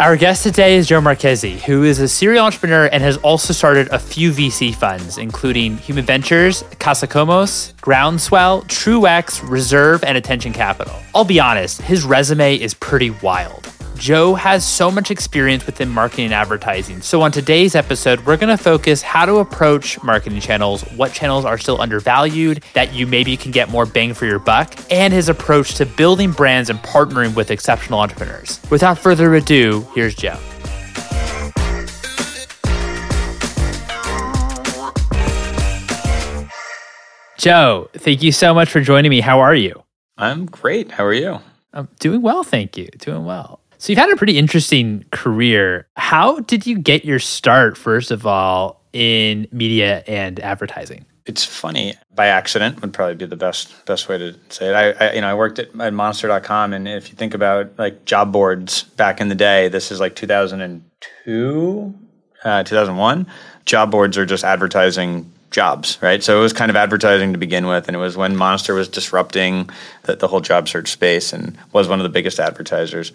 Our guest today is Joe Marchese, who is a serial entrepreneur and has also started a few VC funds, including Human Ventures, Casa Komos, Groundswell, TrueX, Reserve, and Attention Capital. I'll be honest, his resume is pretty wild. Joe has so much experience within marketing and advertising. So on today's episode, we're going to focus how to approach marketing channels, what channels are still undervalued that you maybe can get more bang for your buck, and his approach to building brands and partnering with exceptional entrepreneurs. Without further ado, here's Joe. Joe, thank you so much for joining me. How are you? I'm great. How are you? I'm doing well, thank you. Doing well. So you've had a pretty interesting career. How did you get your start, first of all, in media and advertising? It's funny. By accident would probably be the best best way to say it. I, I you know I worked at, at Monster.com, and if you think about like job boards back in the day, this is like 2002, uh, 2001. Job boards are just advertising jobs, right? So it was kind of advertising to begin with, and it was when Monster was disrupting the, the whole job search space and was one of the biggest advertisers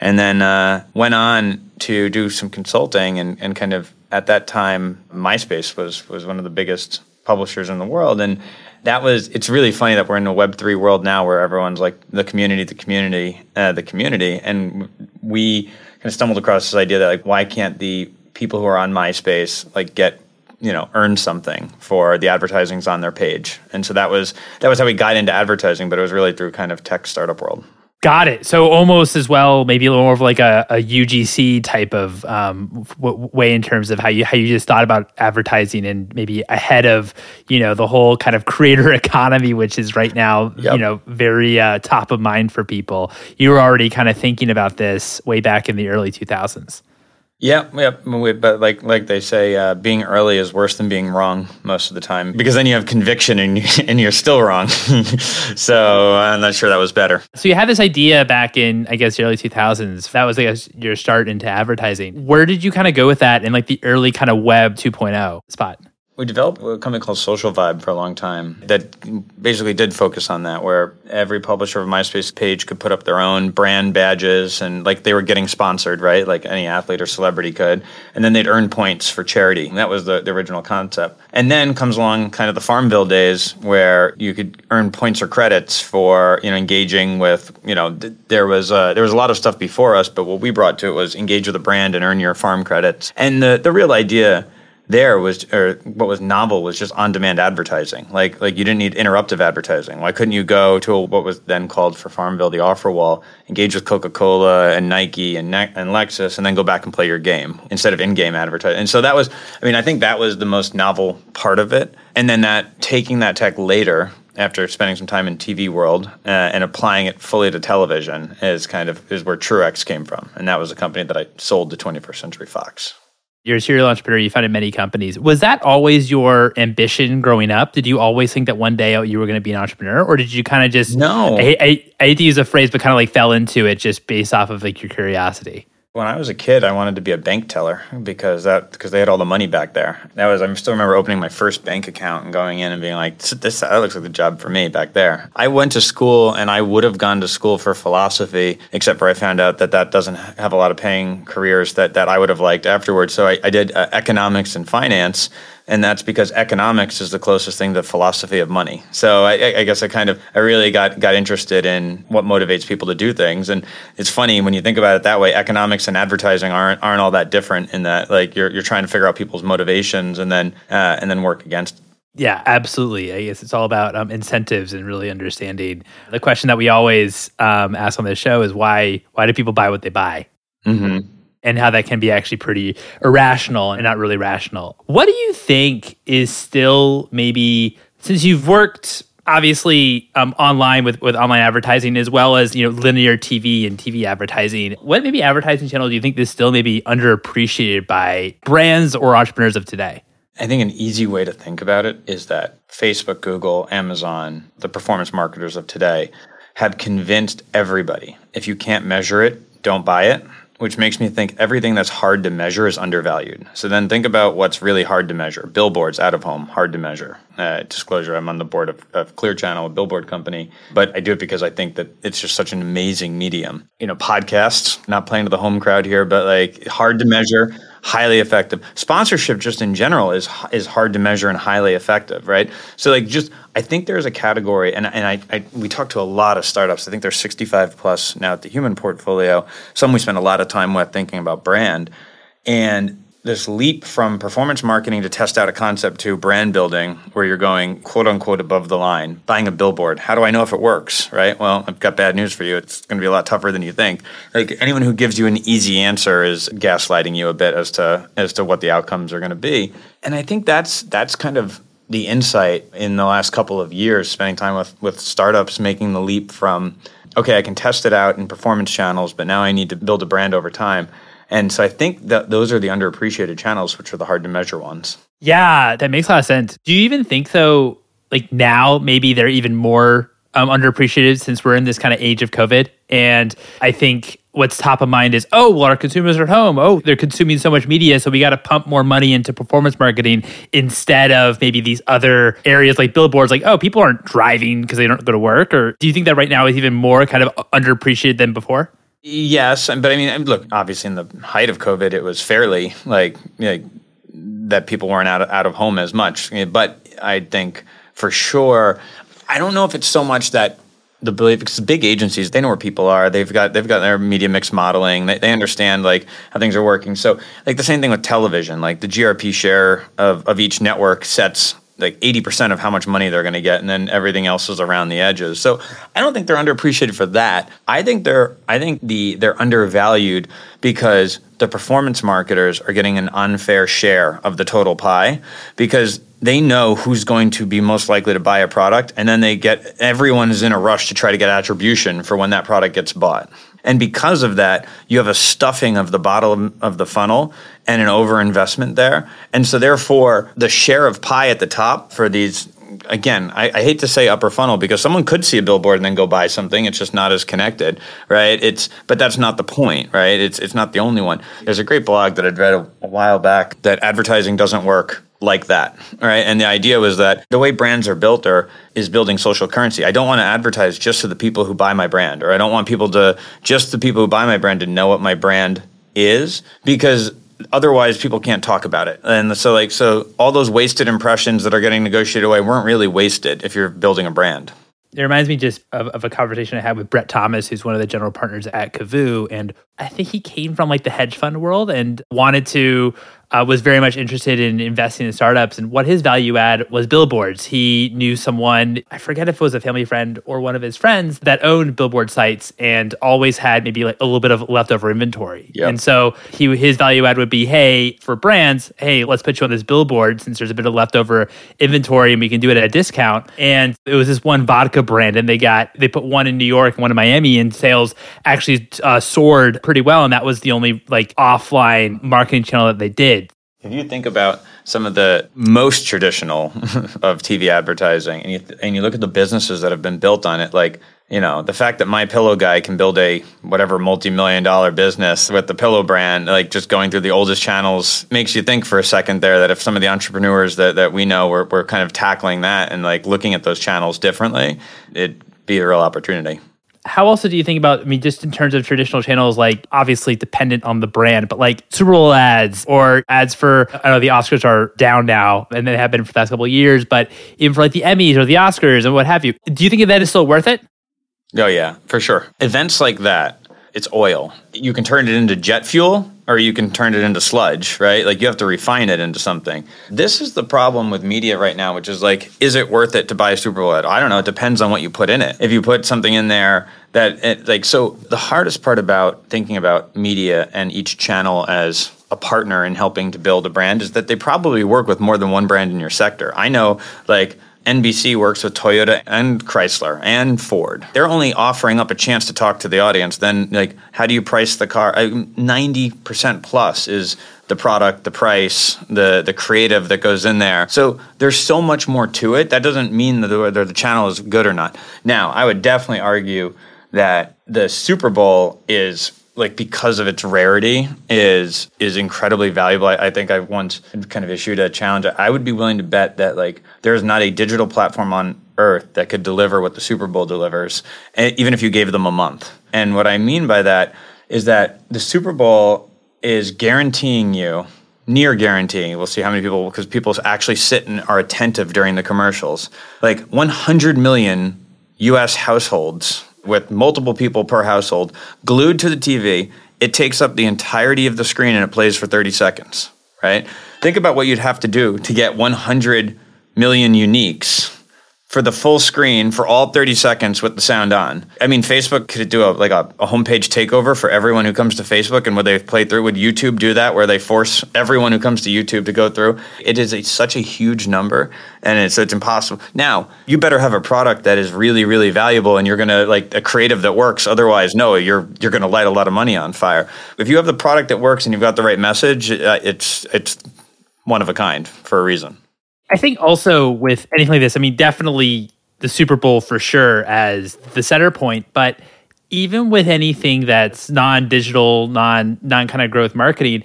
and then uh, went on to do some consulting and, and kind of at that time myspace was was one of the biggest publishers in the world. And that was it's really funny that we're in a web 3 world now where everyone's like the community the community uh, the community. And we kind of stumbled across this idea that like why can't the people who are on myspace like get you know earn something for the advertisings on their page? And so that was that was how we got into advertising but it was really through kind of tech startup world Got it. So almost as well, maybe a little more of like a, a UGC type of um, w- way in terms of how you how you just thought about advertising and maybe ahead of you know the whole kind of creator economy, which is right now yep. you know very uh, top of mind for people. You were already kind of thinking about this way back in the early two thousands. Yeah, yep. but like like they say, uh, being early is worse than being wrong most of the time because then you have conviction and and you're still wrong. so I'm not sure that was better. So you had this idea back in I guess the early 2000s. That was I guess your start into advertising. Where did you kind of go with that in like the early kind of web 2.0 spot? We developed a company called Social Vibe for a long time that basically did focus on that, where every publisher of MySpace page could put up their own brand badges and like they were getting sponsored, right? Like any athlete or celebrity could. And then they'd earn points for charity. And that was the, the original concept. And then comes along kind of the Farmville days where you could earn points or credits for, you know, engaging with, you know, th- there was uh, there was a lot of stuff before us, but what we brought to it was engage with a brand and earn your farm credits. And the, the real idea there was or what was novel was just on demand advertising. Like like you didn't need interruptive advertising. Why couldn't you go to a, what was then called for farmville the offer wall engage with coca-cola and nike and, ne- and lexus and then go back and play your game instead of in-game advertising and so that was i mean i think that was the most novel part of it. And then that taking that tech later after spending some time in TV world uh, and applying it fully to television is kind of is where TrueX came from, and that was a company that I sold to 21st Century Fox you're a serial entrepreneur, you founded many companies. Was that always your ambition growing up? Did you always think that one day you were going to be an entrepreneur? Or did you kind of just, no. I, I, I hate to use a phrase, but kind of like fell into it just based off of like your curiosity? When I was a kid, I wanted to be a bank teller because that because they had all the money back there. That was I still remember opening my first bank account and going in and being like, "This that looks like the job for me back there." I went to school and I would have gone to school for philosophy, except for I found out that that doesn't have a lot of paying careers that that I would have liked afterwards. So I, I did uh, economics and finance and that's because economics is the closest thing to philosophy of money. So I, I, guess I kind of I really got got interested in what motivates people to do things, and it's funny when you think about it that way. Economics and advertising aren't aren't all that different in that like you're you're trying to figure out people's motivations and then uh, and then work against. Yeah, absolutely. I guess it's all about um, incentives and really understanding. The question that we always um, ask on this show is why why do people buy what they buy? Mm-hmm and how that can be actually pretty irrational and not really rational. What do you think is still maybe since you've worked obviously um, online with, with online advertising as well as you know linear TV and TV advertising. What maybe advertising channel do you think is still maybe underappreciated by brands or entrepreneurs of today? I think an easy way to think about it is that Facebook, Google, Amazon, the performance marketers of today have convinced everybody if you can't measure it, don't buy it which makes me think everything that's hard to measure is undervalued. So then think about what's really hard to measure. Billboards out of home, hard to measure. Uh, disclosure, I'm on the board of, of Clear Channel, a billboard company, but I do it because I think that it's just such an amazing medium. You know, podcasts, not playing to the home crowd here, but like hard to measure highly effective. Sponsorship just in general is is hard to measure and highly effective, right? So like just I think there's a category and and I, I we talk to a lot of startups. I think there's 65 plus now at the human portfolio. Some we spend a lot of time with thinking about brand and this leap from performance marketing to test out a concept to brand building where you're going quote unquote above the line buying a billboard. How do i know if it works right? Well i've got bad news for you. It's going to be a lot tougher than you think. Like anyone who gives you an easy answer is gaslighting you a bit as to as to what the outcomes are going to be. And i think that's that's kind of the insight in the last couple of years spending time with with startups making the leap from okay i can test it out in performance channels but now i need to build a brand over time and so I think that those are the underappreciated channels, which are the hard to measure ones. Yeah, that makes a lot of sense. Do you even think though, like now, maybe they're even more um, underappreciated since we're in this kind of age of COVID? And I think what's top of mind is, oh, well, our consumers are at home. Oh, they're consuming so much media, so we got to pump more money into performance marketing instead of maybe these other areas like billboards. Like, oh, people aren't driving because they don't go to work. Or do you think that right now is even more kind of underappreciated than before? Yes, but I mean, look, obviously in the height of COVID, it was fairly like, like that people weren't out of, out of home as much. But I think for sure, I don't know if it's so much that the because the big agencies they know where people are. They've got they've got their media mix modeling. They, they understand like how things are working. So like the same thing with television. Like the grp share of, of each network sets like 80% of how much money they're going to get and then everything else is around the edges. So I don't think they're underappreciated for that. I think they're I think the they're undervalued because the performance marketers are getting an unfair share of the total pie because they know who's going to be most likely to buy a product and then they get everyone is in a rush to try to get attribution for when that product gets bought. And because of that, you have a stuffing of the bottom of the funnel and an overinvestment there. And so, therefore, the share of pie at the top for these again, I, I, hate to say upper funnel because someone could see a billboard and then go buy something. It's just not as connected, right? It's but that's not the point, right? It's it's not the only one. There's a great blog that I'd read a, a while back that advertising doesn't work like that, right? And the idea was that the way brands are built are is building social currency. I don't want to advertise just to the people who buy my brand, or I don't want people to just the people who buy my brand to know what my brand is because otherwise people can't talk about it. And so like so all those wasted impressions that are getting negotiated away weren't really wasted if you're building a brand. It reminds me just of, of, a conversation I had with Brett Thomas, who's one of the general partners at CAVU. And I think he came from like the hedge fund world and wanted to uh, was very much interested in investing in startups. And what his value add was billboards. He knew someone, I forget if it was a family friend or one of his friends, that owned billboard sites and always had maybe like a little bit of leftover inventory. Yep. And so he his value add would be, hey, for brands, hey, let's put you on this billboard since there's a bit of leftover inventory and we can do it at a discount. And it was this one vodka brand, and they got they put one in New York and one in Miami, and sales actually uh, soared pretty well. And that was the only like offline marketing channel that they did. If you think about some of the most traditional of TV advertising, and you th- and you look at the businesses that have been built on it, like you know the fact that my pillow guy can build a whatever multi-million dollar business with the pillow brand like just going through the oldest channels makes you think for a second there that if some of the entrepreneurs that, that we know were, were kind of tackling that and like looking at those channels differently it'd be a real opportunity how also do you think about, I mean, just in terms of traditional channels, like obviously dependent on the brand, but like Super Bowl ads or ads for, I don't know the Oscars are down now and they have been for the last couple of years, but even for like the Emmys or the Oscars and what have you, do you think that is still worth it? Oh, yeah, for sure. Events like that, it's oil. You can turn it into jet fuel or you can turn it into sludge, right? Like you have to refine it into something. This is the problem with media right now, which is like, is it worth it to buy a Super Bowl ad? I don't know. It depends on what you put in it. If you put something in there that, it, like, so the hardest part about thinking about media and each channel as a partner in helping to build a brand is that they probably work with more than one brand in your sector. I know, like, NBC works with Toyota and Chrysler and Ford. They're only offering up a chance to talk to the audience. Then, like, how do you price the car? Ninety percent plus is the product, the price, the the creative that goes in there. So there's so much more to it. That doesn't mean that whether the channel is good or not. Now, I would definitely argue that the Super Bowl is like because of its rarity is is incredibly valuable. I, I, think I once kind of issued a challenge. I would be willing to bet that like there's not a digital platform on earth that could deliver what the Super Bowl delivers, even if you gave them a month. And what I mean by that is that the Super Bowl is guaranteeing you near guaranteeing we'll see how many people because people actually sit and are attentive during the commercials like 100 million us households with multiple people per household glued to the tv it takes up the entirety of the screen and it plays for 30 seconds right? Think about what you'd have to do to get 100 million uniques for the full screen for all 30 seconds with the sound on. I mean, Facebook could do a like a, a homepage takeover for everyone who comes to Facebook, and would they play through? Would YouTube do that, where they force everyone who comes to YouTube to go through? It is a, such a huge number, and it's it's impossible. Now, you better have a product that is really really valuable, and you're gonna like a creative that works. Otherwise, no, you're you're gonna light a lot of money on fire. If you have the product that works and you've got the right message, uh, it's it's one of a kind for a reason. I think also with anything like this, I mean, definitely the Super Bowl for sure as the center point, but even with anything that's non-digital, non non kind of growth marketing,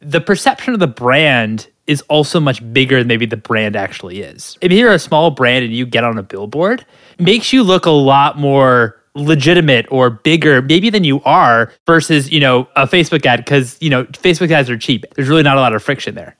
the perception of the brand is also much bigger than maybe the brand actually is. If you're a small brand and you get on a billboard, makes you look a lot more legitimate or bigger maybe than you are versus, you know, a Facebook ad because, you know, Facebook ads are cheap. There's really not a lot of friction there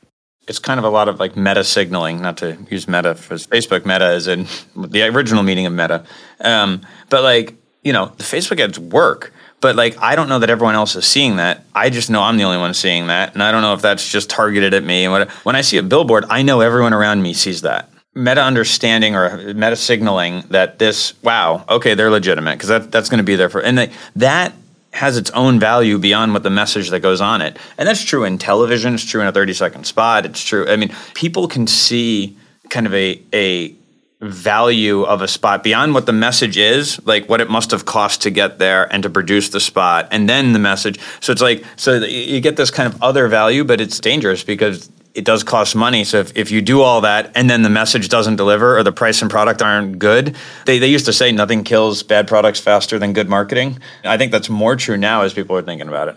it's kind of a lot of like meta signaling, not to use meta for Facebook meta is in the original meaning of meta. Um, but like, you know, the Facebook ads work, but like, I don't know that everyone else is seeing that. I just know I'm the only one seeing that. And I don't know if that's just targeted at me. And when I see a billboard, I know everyone around me sees that. Meta understanding or meta signaling that this, wow, okay, they're legitimate because that, that's going to be there for, and they, that has its own value beyond what the message that goes on it. And that's true in television, it's true in a 30 second spot, it's true. I mean, people can see kind of a a value of a spot beyond what the message is, like what it must have cost to get there and to produce the spot, and then the message. So it's like so you get this kind of other value, but it's dangerous because it does cost money. So if, if you do all that and then the message doesn't deliver or the price and product aren't good, they, they used to say nothing kills bad products faster than good marketing. I think that's more true now as people are thinking about it.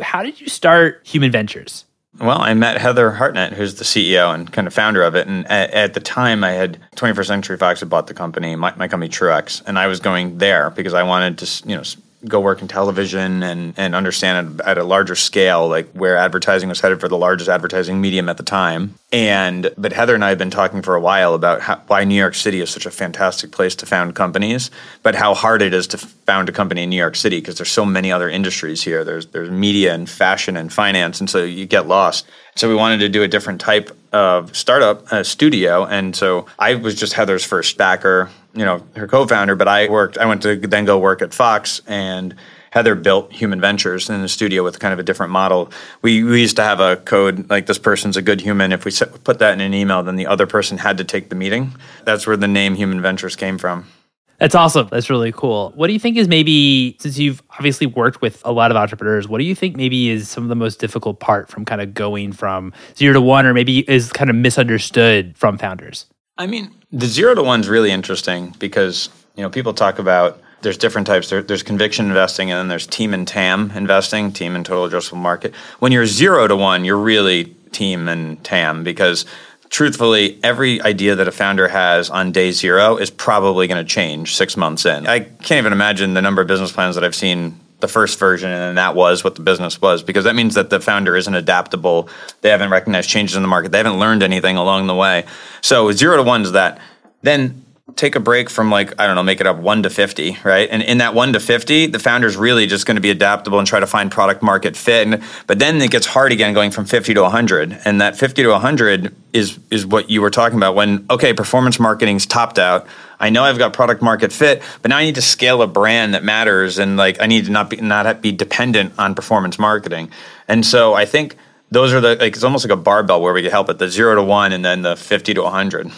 How did you start Human Ventures? Well, I met Heather Hartnett, who's the CEO and kind of founder of it. And at, at, the time, I had 21st Century Fox had bought the company, my, my company Truex, and I was going there because I wanted to, you know, go work in television and, and understand at a larger scale like where advertising was headed for the largest advertising medium at the time. And but heather and i have been talking for a while about how, why new york city is such a fantastic place to found companies but how hard it is to found a company in new york city because there's so many other industries here there's there's media and fashion and finance and so you get lost so we wanted to do a different type of startup studio and so i was just heather's first backer you know her co-founder, but I worked. I went to then go work at Fox, and Heather built Human Ventures in the studio with kind of a different model. We, we used to have a code like this person's a good human. If we put that in an email, then the other person had to take the meeting. That's where the name Human Ventures came from. That's awesome. That's really cool. What do you think is maybe, since you've obviously worked with a lot of entrepreneurs, what do you think maybe is some of the most difficult part from kind of going from zero to one, or maybe is kind of misunderstood from founders? I mean, the zero to one is really interesting because you know people talk about there's different types. There, there's conviction investing, and then there's team and TAM investing, team and total addressable market. When you're zero to one, you're really team and TAM because truthfully, every idea that a founder has on day zero is probably going to change six months in. I can't even imagine the number of business plans that I've seen the first version and that was what the business was because that means that the founder isn't adaptable. They haven't recognized changes in the market. They haven't learned anything along the way. So zero to one is that. Then take a break from like i don't know make it up 1 to 50 right and in that 1 to 50 the founder's really just going to be adaptable and try to find product market fit and, but then it gets hard again going from 50 to 100 and that 50 to 100 is is what you were talking about when okay performance marketing's topped out I know I've got product market fit, but now I need to scale a brand that matters, and like I need to not be not be dependent on performance marketing. And so I think those are the like it's almost like a barbell where we can help at the zero to one, and then the fifty to one hundred.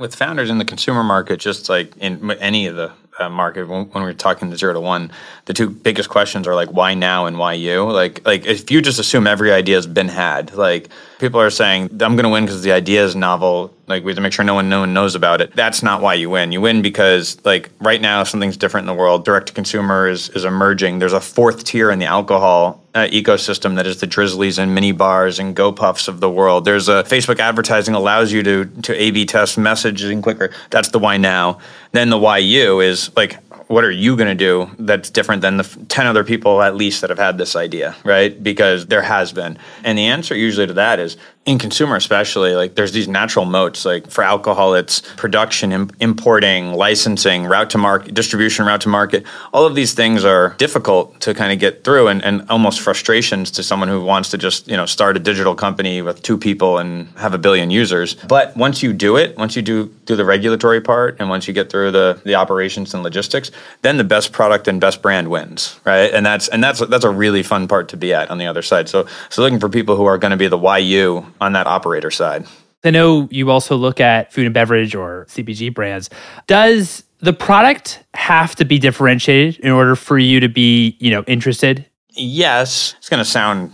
With founders in the consumer market, just like in any of the uh, market, when, when we're talking the zero to one, the two biggest questions are like why now and why you. Like, like if you just assume every idea has been had, like people are saying I'm going to win because the idea is novel. Like we have to make sure no one no one knows about it. That's not why you win. You win because like right now something's different in the world. Direct to consumer is is emerging. There's a fourth tier in the alcohol uh, ecosystem that is the Drizlys and mini bars and Go Puffs of the world. There's a Facebook advertising allows you to to A/B test messaging quicker. That's the why now. Then the why you is like what are you going to do that's different than the 10 other people at least that have had this idea, right? Because there has been. And the answer usually to that is in consumer especially like there's these natural moats like for alcohol it's production Im- importing licensing route to market distribution route to market. All of these things are difficult to kind of get through and, and almost frustrations to someone who wants to just you know start a digital company with two people and have a billion users. But once you do it once you do do the regulatory part and once you get through the the operations and logistics then the best product and best brand wins right? And that's and that's that's a really fun part to be at on the other side. So so looking for people who are going to be the why you on that operator side. I know you also look at food and beverage or CPG brands. Does the product have to be differentiated in order for you to be, you know, interested? Yes. It's going to sound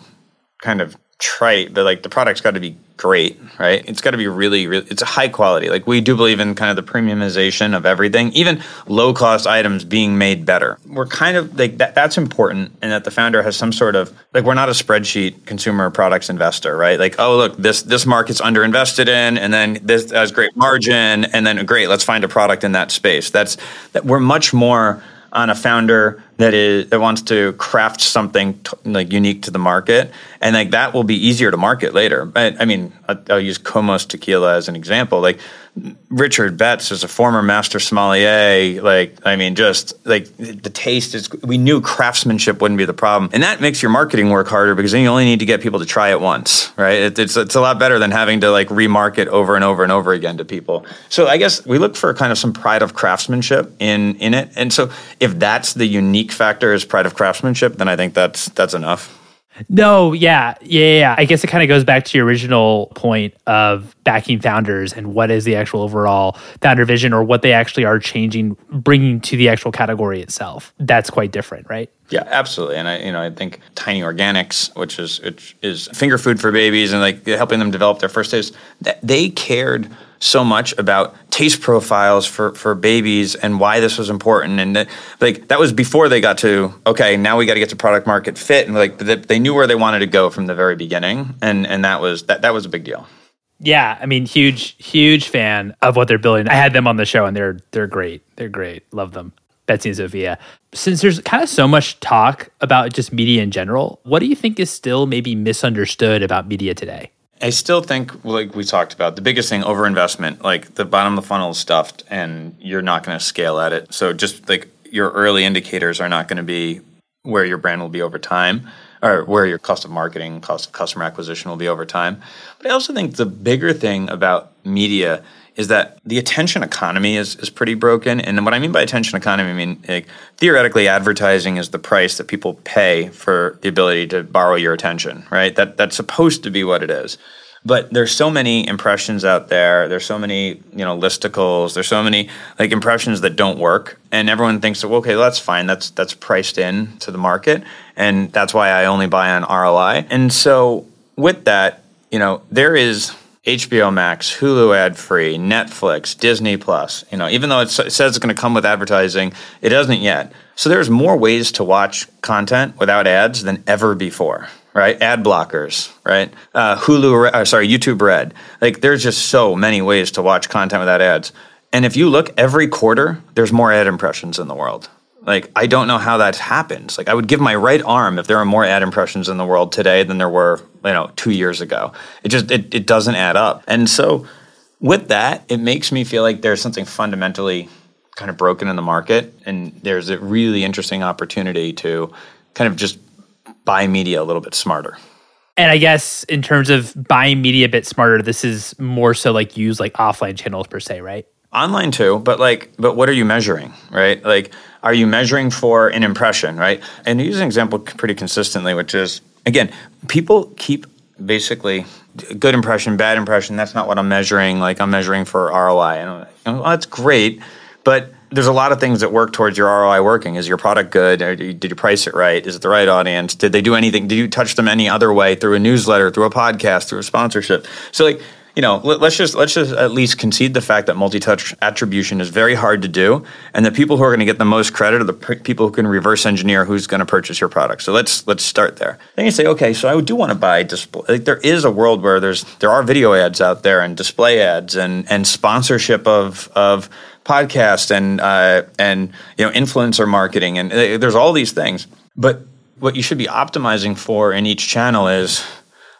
kind of trite, but like the product's got to be great, right? It's got to be really, really, it's a high quality. Like we do believe in kind of the premiumization of everything, even low cost items being made better. We're kind of like that, that's important and that the founder has some sort of, like we're not a spreadsheet consumer products investor, right? Like, oh, look, this, this market's underinvested in, and then this has great margin. And then great, let's find a product in that space. That's that we're much more on a founder that is that wants to craft something t- like unique to the market, and like that will be easier to market later. But I mean, I'll, I'll use Komos tequila as an example. Like Richard Betts is a former master sommelier. Like, I mean, just like the taste is, we knew craftsmanship wouldn't be the problem. And that makes your marketing work harder because then you only need to get people to try it once, right? It, it's, it's a lot better than having to like remarket over and over and over again to people. So I guess we look for kind of some pride of craftsmanship in, in it. And so if that's the unique factor is pride of craftsmanship, then I think that's, that's enough. No, yeah, yeah, yeah. I guess it kind of goes back to your original point of backing founders and what is the actual overall founder vision or what they actually are changing, bringing to the actual category itself. That's quite different, right? Yeah, absolutely. And I, you know, I think Tiny Organics, which is which is finger food for babies and like helping them develop their first taste, they cared so much about taste profiles for for babies and why this was important. And that, like that was before they got to okay now we got to get to product market fit. And like they knew where they wanted to go from the very beginning. And and that was that that was a big deal. Yeah i mean huge huge fan of what they're building. I had them on the show and they're they're great. They're great. Love them. Betsy and sophia. Since there's kind of so much talk about just media in general what do you think is still maybe misunderstood about media today I still think, like we talked about, the biggest thing overinvestment. Like the bottom of the funnel is stuffed, and you're not going to scale at it. So just like your early indicators are not going to be where your brand will be over time, or where your cost of marketing, cost of customer acquisition will be over time. But I also think the bigger thing about media is that the attention economy is, is pretty broken. And what I mean by attention economy, I mean like, theoretically, advertising is the price that people pay for the ability to borrow your attention, right? That that's supposed to be what it is. But there's so many impressions out there. There's so many, you know, listicles. There's so many like impressions that don't work, and everyone thinks, well, okay, that's fine. That's that's priced in to the market, and that's why I only buy on ROI. And so with that, you know, there is HBO Max, Hulu ad free, Netflix, Disney Plus. You know, even though it says it's going to come with advertising, it doesn't yet. So there's more ways to watch content without ads than ever before, right? Ad blockers, right? Uh, Hulu, uh, sorry, YouTube Red. Like there's just so many ways to watch content without ads. And if you look every quarter, there's more ad impressions in the world. Like I don't know how that happens. Like I would give my right arm if there are more ad impressions in the world today than there were, you know, two years ago. It just it, it doesn't add up. And so with that, it makes me feel like there's something fundamentally kind of broken in the market, and there's a really interesting opportunity to kind of just buy media a little bit smarter. And I guess in terms of buying media a bit smarter, this is more so like use like offline channels per se, right? Online too, but like, but what are you measuring, right? Like, are you measuring for an impression, right? And use an example pretty consistently, which is again, people keep basically good impression, bad impression. That's not what I'm measuring. Like I'm measuring for ROI. And well, oh, that's great, but there's a lot of things that work towards your ROI working. Is your product good? did you price it right? Is it the right audience? Did they do anything? Did you touch them any other way through a newsletter, through a podcast, through a sponsorship? So like you know, let, us just let's just at least concede the fact that multi-touch attribution is very hard to do, and the people who are going to get the most credit are the p- people who can reverse engineer who's going to purchase your product. So let's let's start there. Then you say, okay, so I do want to buy display. Like there is a world where there's there are video ads out there and display ads and and sponsorship of of podcast and uh, and you know influencer marketing and uh, there's all these things. But what you should be optimizing for in each channel is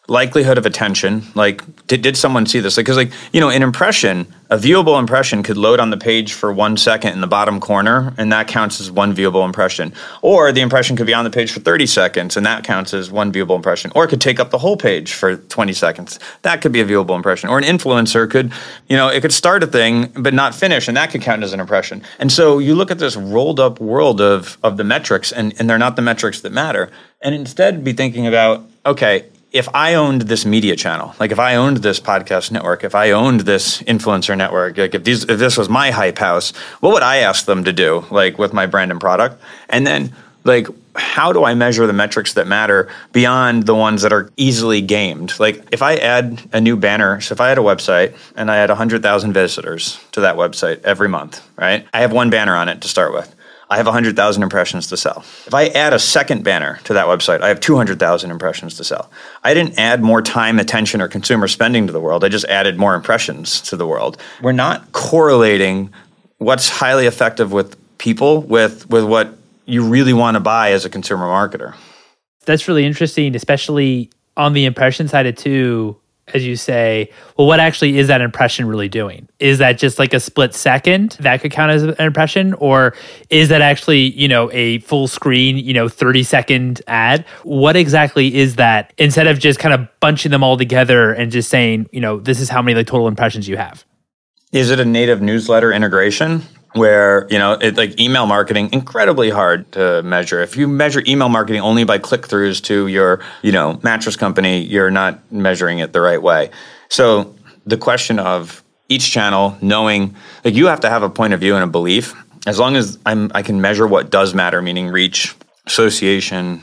likelihood of attention like did, did someone see this? Because like, like you know an impression a viewable impression could load on the page for one second in the bottom corner and that counts as one viewable impression. Or the impression could be on the page for 30 seconds and that counts as one viewable impression. Or it could take up the whole page for 20 seconds. That could be a viewable impression. Or an influencer could you know it could start a thing but not finish and that could count as an impression. And so you look at this rolled up world of of the metrics and, and they're not the metrics that matter. And instead be thinking about okay if I owned this media channel, like if I owned this podcast network, if I owned this influencer network, like if these if this was my hype house, what would I ask them to do, like with my brand and product? And then like how do I measure the metrics that matter beyond the ones that are easily gamed? Like if I add a new banner, so if I had a website and I had 100,000 visitors to that website every month, right? I have one banner on it to start with. I have 100,000 impressions to sell. If I add a second banner to that website, I have 200,000 impressions to sell. I didn't add more time, attention, or consumer spending to the world. I just added more impressions to the world. We're not correlating what's highly effective with people with, with what you really want to buy as a consumer marketer. That's really interesting, especially on the impression side of too as you say, well, what actually is that impression really doing? Is that just like a split second that could count as an impression? Or is that actually, you know, a full screen, you know, 30 second ad? What exactly is that instead of just kind of bunching them all together and just saying, you know, this is how many like total impressions you have? Is it a native newsletter integration? Where you know it, like email marketing incredibly hard to measure. If you measure email marketing only by click-throughs to your you know mattress company you're not measuring it the right way. So the question of each channel knowing like you have to have a point of view and a belief. As long as I'm, i can measure what does matter meaning reach association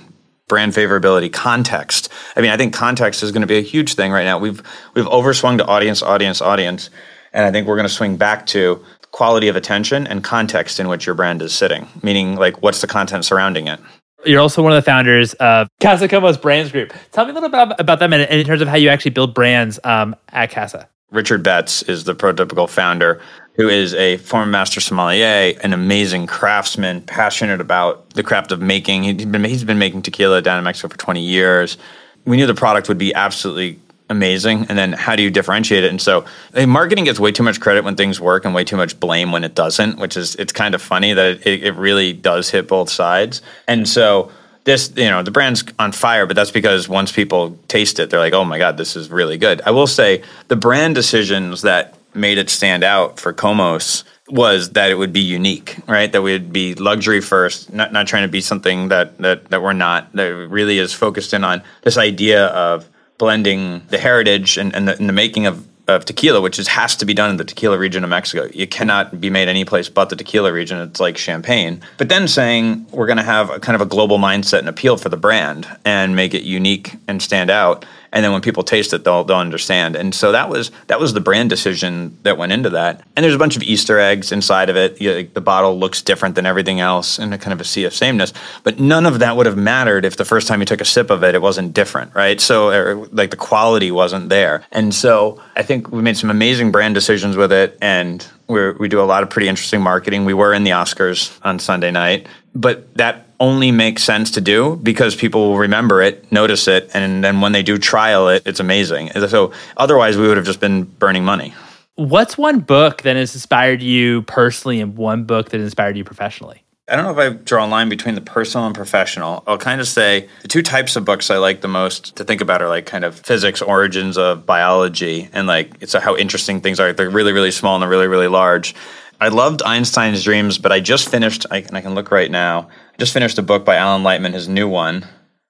brand favorability context. I mean i think context is going to be a huge thing right now. We've we've overswung to audience audience audience and i think we're going to swing back to quality of attention and context in which your brand is sitting, meaning like what's the content surrounding it. You're also one of the founders of Casa Komos Brands Group. Tell me a little bit about, about them and in terms of how you actually build brands um, at Casa. Richard Betts is the prototypical founder who is a former master sommelier, an amazing craftsman, passionate about the craft of making. He's been, he's been making tequila down in Mexico for 20 years. We knew the product would be absolutely amazing and then how do you differentiate it and so marketing gets way too much credit when things work and way too much blame when it doesn't which is it's kind of funny that it, it really does hit both sides and so this you know the brand's on fire but that's because once people taste it they're like oh my god this is really good i will say the brand decisions that made it stand out for Komos was that it would be unique, right? That we would be luxury first, not not trying to be something that that that we're not. That really is focused in on this idea of blending the heritage and, and, the, and the making of of tequila, which is has to be done in the tequila region of Mexico. It cannot be made any place but the tequila region. It's like champagne. But then saying we're going to have a kind of a global mindset and appeal for the brand and make it unique and stand out and then when people taste it they'll they'll understand. And so that was that was the brand decision that went into that. And there's a bunch of easter eggs inside of it. You know, the bottle looks different than everything else and a kind of a sea of sameness. But none of that would have mattered if the first time you took a sip of it it wasn't different right? So er, like the quality wasn't there. And so i think we made some amazing brand decisions with it. And we we do a lot of pretty interesting marketing. We were in the oscars on sunday night. But that only makes sense to do because people will remember it, notice it, and then when they do trial it, it's amazing. So otherwise, we would have just been burning money. What's one book that has inspired you personally and one book that inspired you professionally? I don't know if I draw a line between the personal and professional. I'll kind of say the two types of books I like the most to think about are like kind of physics, origins of biology, and like it's how interesting things are. They're really, really small and they're really, really large. I loved Einstein's Dreams, but I just finished, I, and I can look right now, I just finished a book by Alan Lightman, his new one.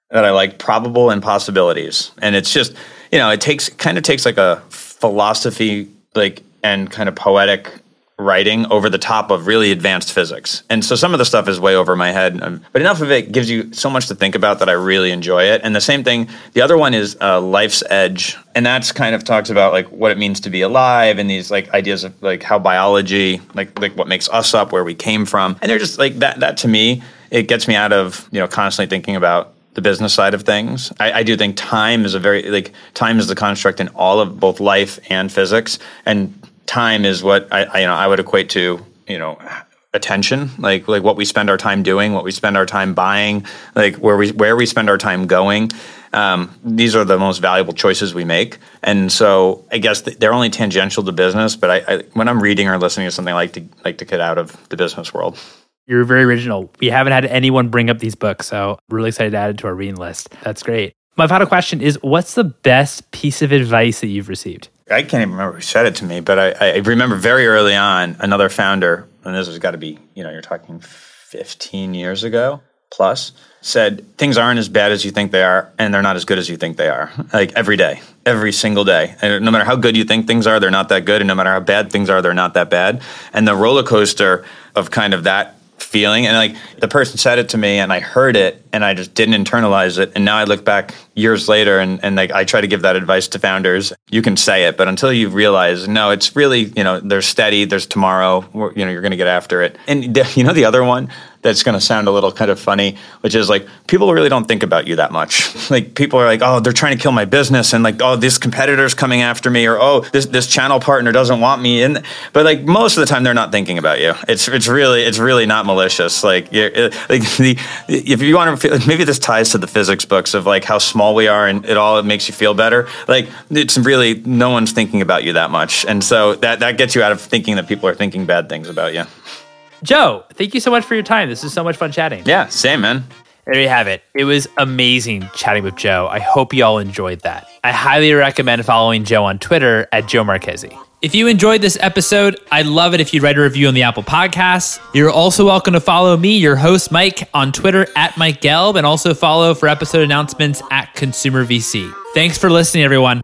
that I like, probable Impossibilities. And it's just, you know, it takes kind of takes like a philosophy like and kind of poetic writing over the top of really advanced physics. And so some of the stuff is way over my head, um, but enough of it gives you so much to think about that I really enjoy it. And the same thing, the other one is uh, Life's Edge, and that's kind of talks about like what it means to be alive and these like ideas of like how biology, like like what makes us up, where we came from, and they're just like that. That to me, it gets me out of you know constantly thinking about the business side of things. I, I, do think time is a very like time is the construct in all of both life and physics, and time is what I, I you know I would equate to you know attention like like what we spend our time doing what we spend our time buying like where we where we spend our time going. Um, these are the most valuable choices we make. And so i guess they're only tangential to business but I, I, when i'm reading or listening to something i like to like to get out of the business world. You're very original. We haven't had anyone bring up these books so I'm really excited to add it to our reading list. That's great. My final question is what's the best piece of advice that you've received I can't even remember who said it to me, but I, I remember very early on another founder, and this has got to be, you know, you're talking 15 years ago plus, said things aren't as bad as you think they are, and they're not as good as you think they are. Like every day, every single day. And no matter how good you think things are, they're not that good. And no matter how bad things are, they're not that bad. And the roller coaster of kind of that feeling. And like the person said it to me and I heard it and I just didn't internalize it. And now I look back years later and, and like I try to give that advice to founders. You can say it but until you realize no it's really you know there's steady there's tomorrow you know you're going to get after it. And you know the other one that's going to sound a little kind of funny, which is like people really don't think about you that much. like people are like, oh, they're trying to kill my business, and like, oh, this competitor's coming after me, or oh, this this channel partner doesn't want me. And but like most of the time, they're not thinking about you. It's it's really it's really not malicious. Like like the if you want to maybe this ties to the physics books of like how small we are and it all it makes you feel better. Like it's really no one's thinking about you that much, and so that that gets you out of thinking that people are thinking bad things about you. Joe, thank you so much for your time. This is so much fun chatting. Yeah, same, man. There you have it. It was amazing chatting with Joe. I hope you all enjoyed that. I highly recommend following Joe on Twitter at Joe Marchese. If you enjoyed this episode, I'd love it if you'd write a review on the Apple Podcasts. You're also welcome to follow me, your host, Mike, on Twitter at Mike Gelb, and also follow for episode announcements at Consumer VC. Thanks for listening, everyone.